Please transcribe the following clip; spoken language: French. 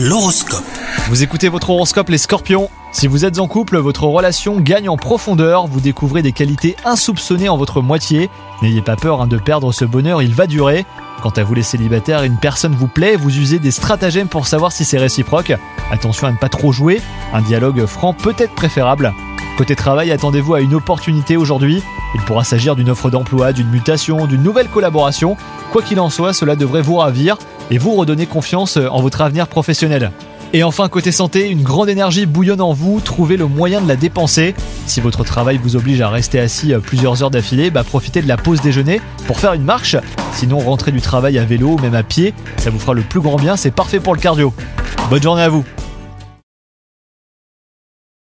L'horoscope. Vous écoutez votre horoscope les scorpions Si vous êtes en couple, votre relation gagne en profondeur, vous découvrez des qualités insoupçonnées en votre moitié. N'ayez pas peur hein, de perdre ce bonheur, il va durer. Quant à vous les célibataires, une personne vous plaît, vous usez des stratagèmes pour savoir si c'est réciproque. Attention à ne pas trop jouer, un dialogue franc peut être préférable. Côté travail, attendez-vous à une opportunité aujourd'hui. Il pourra s'agir d'une offre d'emploi, d'une mutation, d'une nouvelle collaboration. Quoi qu'il en soit, cela devrait vous ravir et vous redonner confiance en votre avenir professionnel. Et enfin, côté santé, une grande énergie bouillonne en vous, trouvez le moyen de la dépenser. Si votre travail vous oblige à rester assis euh, plusieurs heures d'affilée, bah profitez de la pause déjeuner pour faire une marche. Sinon, rentrez du travail à vélo ou même à pied, ça vous fera le plus grand bien, c'est parfait pour le cardio. Bonne journée à vous